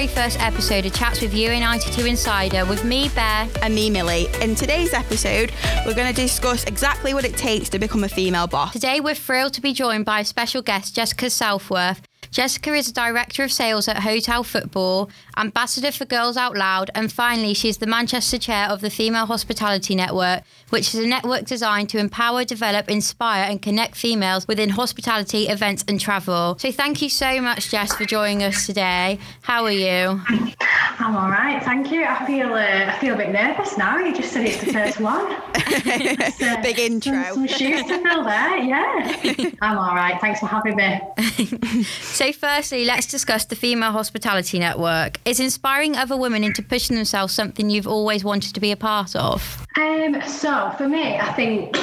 welcome to our very first episode of Chats with You UA92 Insider with me, Bear. and me, Millie. In today's episode, we're going to discuss exactly what it takes to become a female boss. Today, we're thrilled to be joined by a special guest, Jessica Southworth. Jessica is a Director of Sales at Hotel Football, Ambassador for Girls Out Loud, and finally, she's the Manchester Chair of the Female Hospitality Network, which is a network designed to empower, develop, inspire, and connect females within hospitality, events, and travel. So, thank you so much, Jess, for joining us today. How are you? I'm all right, thank you. I feel uh, I feel a bit nervous now. You just said it's the first one. Uh, Big intro. Some, some shoes to fill there, yeah. I'm all right. Thanks for having me. So, firstly, let's discuss the Female Hospitality Network. Is inspiring other women into pushing themselves something you've always wanted to be a part of? Um, so for me, I think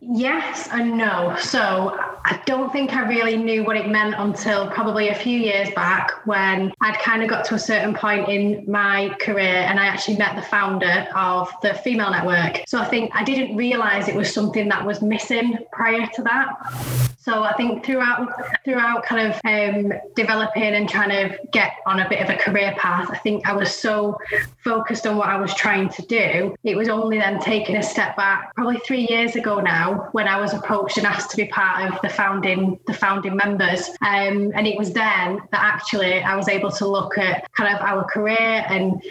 yes and no. So I don't think I really knew what it meant until probably a few years back when I'd kind of got to a certain point in my career and I actually met the founder of the female network. So I think I didn't realize it was something that was missing prior to that. So I think throughout throughout kind of um, developing and trying to get on a bit of a career path, I think I was so focused on what I was trying to do. It was only then taking a step back, probably three years ago now, when I was approached and asked to be part of the founding the founding members. Um, and it was then that actually I was able to look at kind of our career and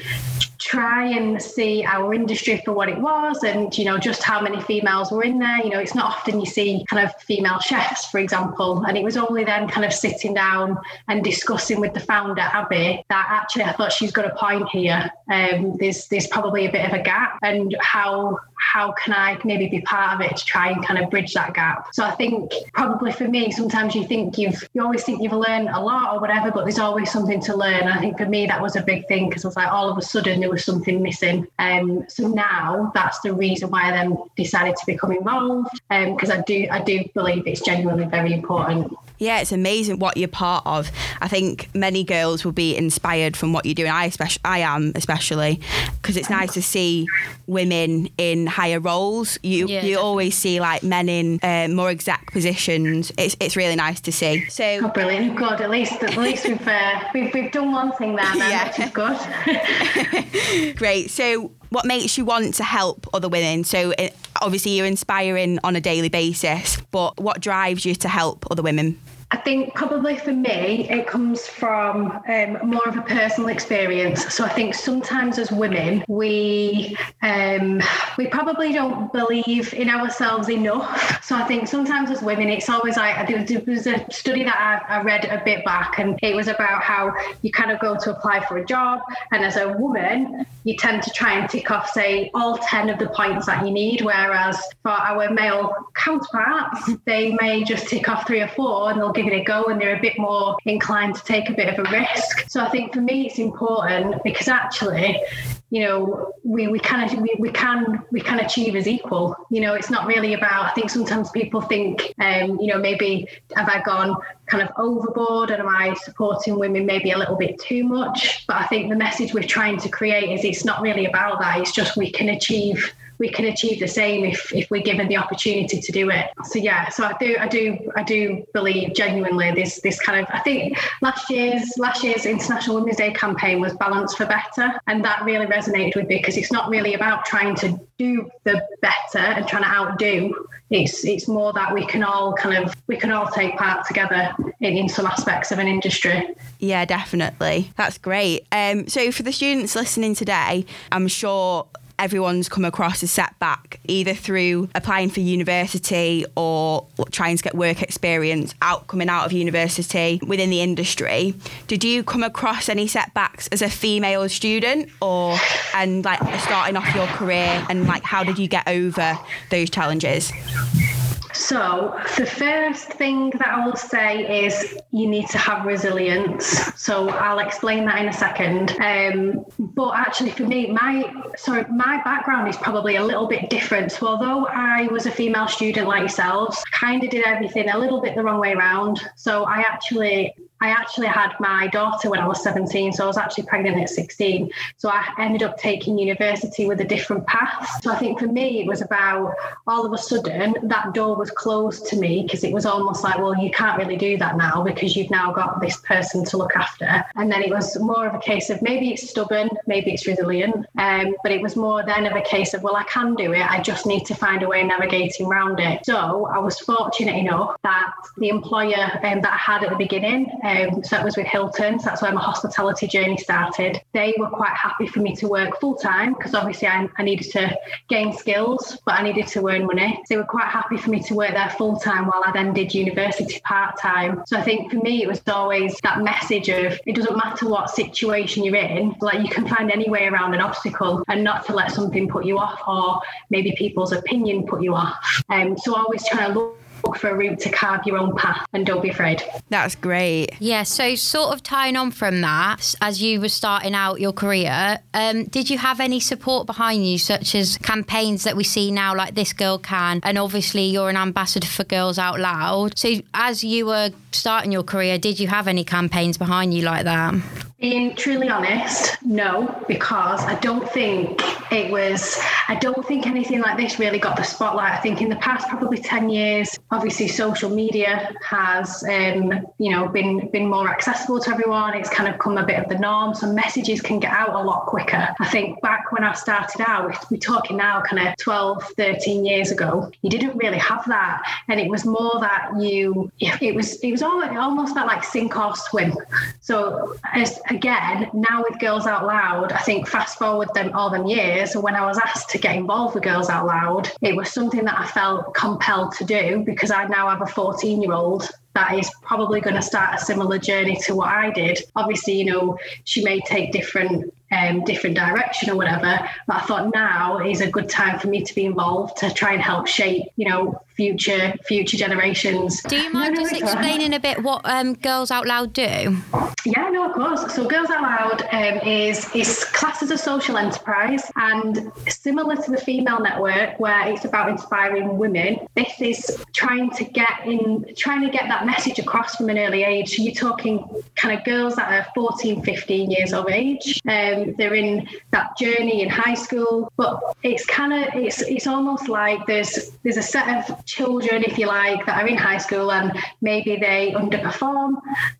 try and see our industry for what it was and you know just how many females were in there you know it's not often you see kind of female chefs for example and it was only then kind of sitting down and discussing with the founder abby that actually i thought she's got a point here um, there's there's probably a bit of a gap and how how can I maybe be part of it to try and kind of bridge that gap? So I think probably for me, sometimes you think you've you always think you've learned a lot or whatever, but there's always something to learn. I think for me that was a big thing because I was like all of a sudden there was something missing. Um, so now that's the reason why I then decided to become involved because um, I do I do believe it's genuinely very important. Yeah, it's amazing what you're part of. I think many girls will be inspired from what you're doing. I especially, I am especially, because it's nice to see women in higher roles. You Yeah, you always see like men in uh, more exact positions. It's it's really nice to see. So Oh, brilliant! Good. At least at least we've uh, we've, we've done one thing there, then, Yeah. which is good. great. So what makes you want to help other women? So obviously you're inspiring on a daily basis, but what drives you to help other women? I think probably for me, it comes from um, more of a personal experience. So I think sometimes as women, we um, we probably don't believe in ourselves enough. So I think sometimes as women, it's always like there was- a study that I, I read a bit back, and it was about how you kind of go to apply for a job, and as a woman, you tend to try and tick off, say, all ten of the points that you need, whereas for our male counterparts, they may just tick off three or four, and they'll give it a go and they're a bit more inclined to take a bit of a risk. So I think for me it's important because actually, you know, we, we of we, we can we can achieve as equal. You know, it's not really about I think sometimes people think um, you know, maybe have I gone kind of overboard and am I supporting women maybe a little bit too much? But I think the message we're trying to create is it's not really about that. It's just we can achieve we can achieve the same if if we're given the opportunity to do it. So yeah, so I do I do I do believe genuinely this this kind of I think last year's last year's International Women's Day campaign was balance for better and that really resonated with me because it's not really about trying to do the better and trying to outdo. It's it's more that we can all kind of we can all take part together in, in some aspects of an industry. Yeah, definitely. That's great. Um, so for the students listening today, I'm sure everyone's come across a setback either through applying for university or trying to get work experience out coming out of university within the industry. Did you come across any setbacks as a female student or and like starting off your career and like how did you get over those challenges So, the first thing that I will say is you need to have resilience. So, I'll explain that in a second. Um, but actually, for me, my sorry, my background is probably a little bit different. So, although I was a female student like yourselves, kind of did everything a little bit the wrong way around. So, I actually I actually had my daughter when I was 17, so I was actually pregnant at 16. So I ended up taking university with a different path. So I think for me, it was about all of a sudden that door was closed to me because it was almost like, well, you can't really do that now because you've now got this person to look after. And then it was more of a case of maybe it's stubborn, maybe it's resilient, um, but it was more then of a case of, well, I can do it. I just need to find a way of navigating around it. So I was fortunate enough that the employer um, that I had at the beginning, um, so that was with Hilton, so that's where my hospitality journey started. They were quite happy for me to work full time because obviously I, I, needed to gain skills, but I needed to earn money. So they were quite happy for me to work there full time while I then did university part time. So I think for me, it was always that message of it doesn't matter what situation you're in, like you can find any way around an obstacle and not to let something put you off or maybe people's opinion put you off. Um, so always trying to look look for a route to carve your own path and don't be afraid. That's great. Yeah, so sort of tying on from that, as you were starting out your career, um, did you have any support behind you, such as campaigns that we see now, like This Girl Can? And obviously, you're an ambassador for Girls Out Loud. So, as you were starting your career, did you have any campaigns behind you like that? Being truly honest, no, because I don't think it was, I don't think anything like this really got the spotlight. I think in the past probably 10 years, obviously social media has, um, you know, been, been more accessible to everyone. It's kind of come a bit of the norm. So messages can get out a lot quicker. I think back when I started out, we're talking now kind of 12, 13 years ago, you didn't really have that. And it was more that you, it was, it was almost about like sink or swim. So as, again, now with Girls Out Loud, I think fast forward them all them years, when I was asked to get involved with Girls Out Loud, it was something that I felt compelled to do because I now have a 14 year old that is probably going to start a similar journey to what I did. Obviously, you know, she may take different um, different direction or whatever. But I thought now is a good time for me to be involved to try and help shape, you know, future future generations. Do you mind no, no, just explaining a bit what um, Girls Out Loud do? Yeah, no, of course. So Girls Out Loud um, is is classed as a social enterprise and similar to the Female Network, where it's about inspiring women. This is trying to get in, trying to get that message across from an early age. You're talking kind of girls that are 14, 15 years of age. Um, they're in that journey in high school but it's kind of it's it's almost like there's there's a set of children if you like that are in high school and maybe they underperform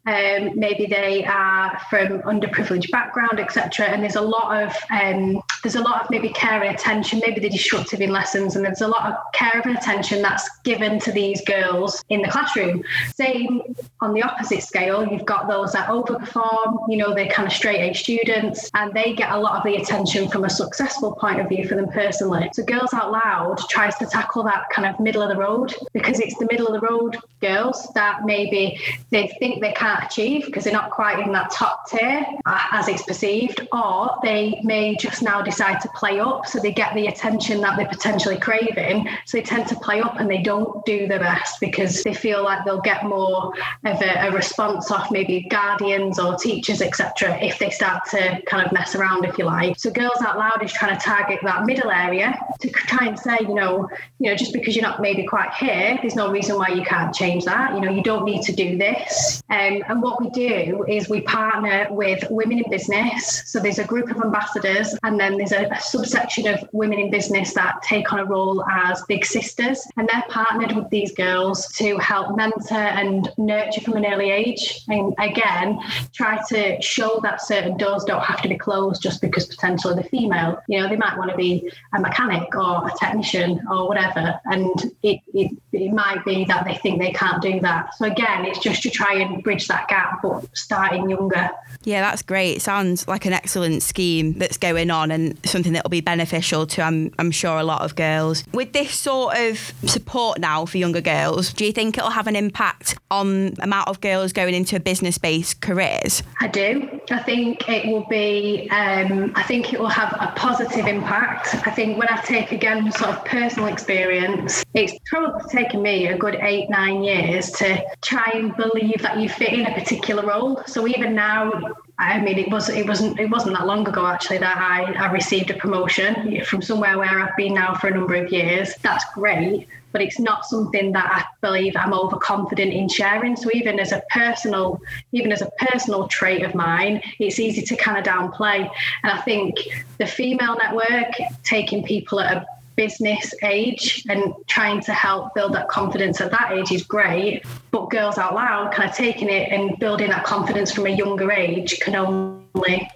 um, maybe they are from underprivileged background etc and there's a lot of um, there's a lot of maybe care and attention maybe they're disruptive in lessons and there's a lot of care and attention that's given to these girls in the classroom same on the opposite scale you've got those that overperform you know they're kind of straight A students and they get a lot of the attention from a successful point of view for them personally. So Girls Out Loud tries to tackle that kind of middle of the road because it's the middle of the road girls that maybe they think they can't achieve because they're not quite in that top tier uh, as it's perceived, or they may just now decide to play up so they get the attention that they're potentially craving. So they tend to play up and they don't do their best because they feel like they'll get more of a, a response off maybe guardians or teachers, etc., if they start to kind of mess around, if you like. So Girls Out Loud is trying to target that middle area to try and say, you know, you know, just because you're not maybe quite here, there's no reason why you can't change that. You know, you don't need to do this. Um, and what we do is we partner with women in business. So there's a group of ambassadors, and then there's a, a subsection of women in business that take on a role as big sisters, and they're partnered with these girls to help mentor and nurture from an early age. And again, try to show that certain doors don't have to be closed just because potentially they're female. You know, they might want to be a mechanic or a technician or whatever. And it, it, it might be that they think they can't do that. So again, it's just to try and bridge that gap, but starting younger. Yeah, that's great. Sounds like an excellent scheme that's going on and something that will be beneficial to, I'm, I'm sure, a lot of girls. With this sort of support now for younger girls, do you think it'll have an impact on amount of girls going into business-based careers? I do. I think it will be um, I think it will have a positive impact. I think when I take again sort of personal experience, it's probably taken me a good eight, nine years to try and believe that you've fit in a particular role. So even now, I mean, it was it wasn't it wasn't that long ago actually that I, I received a promotion from somewhere where I've been now for a number of years. That's great, but it's not something that I believe I'm overconfident in sharing. So even as a personal, even as a personal trait of mine, it's easy to kind of downplay. And I think the female network taking people at a business age and trying to help build that confidence at that age is great. But Girls Out Loud, kind of taking it and building that confidence from a younger age can only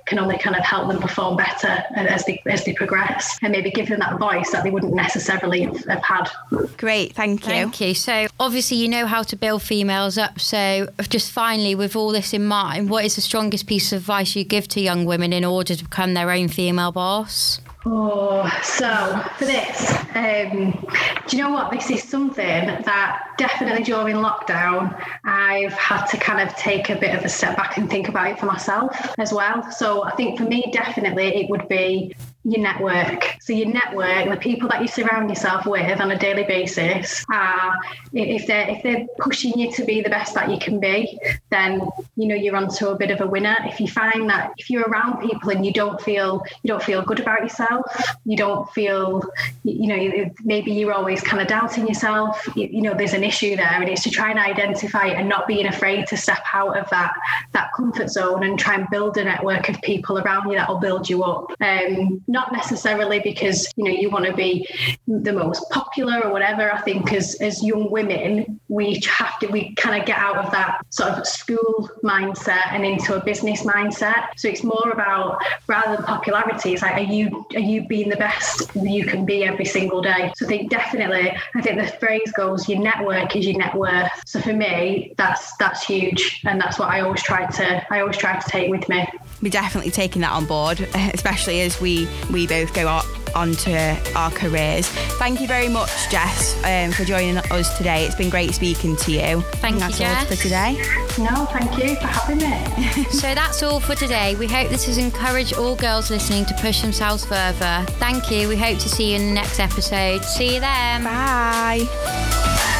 can only kind of help them perform better as they as they progress and maybe give them that voice that they wouldn't necessarily have, have had. Great, thank you. Thank you. So obviously you know how to build females up. So just finally, with all this in mind, what is the strongest piece of advice you give to young women in order to become their own female boss? Oh, so for this, um, do you know what? This is something that definitely during lockdown, I've had to kind of take a bit of a step back and think about it for myself as well. So I think for me, definitely it would be your network. So your network, the people that you surround yourself with on a daily basis, are if they're if they're pushing you to be the best that you can be, then you know you're onto a bit of a winner. If you find that if you're around people and you don't feel you don't feel good about yourself, you don't feel you know maybe you're always kind of doubting yourself. You, you know there's an issue there, and it's to try and identify and not being afraid to step out of that that comfort zone and try and build a network of people around you that will build you up. Um, not necessarily because you know you want to be the most popular or whatever. I think as as young women, we have to we kind of get out of that sort of school mindset and into a business mindset. So it's more about rather than popularity, it's like are you are you being the best you can be every single day? So I think definitely, I think the phrase goes, your network is your net worth. So for me, that's that's huge, and that's what I always try to I always try to take with me. We're definitely taking that on board, especially as we we both go on to our careers. Thank you very much, Jess, um, for joining us today. It's been great speaking to you. Thank that's you, all Jess. for today. No, thank you for having me. so that's all for today. We hope this has encouraged all girls listening to push themselves further. Thank you. We hope to see you in the next episode. See you then. Bye.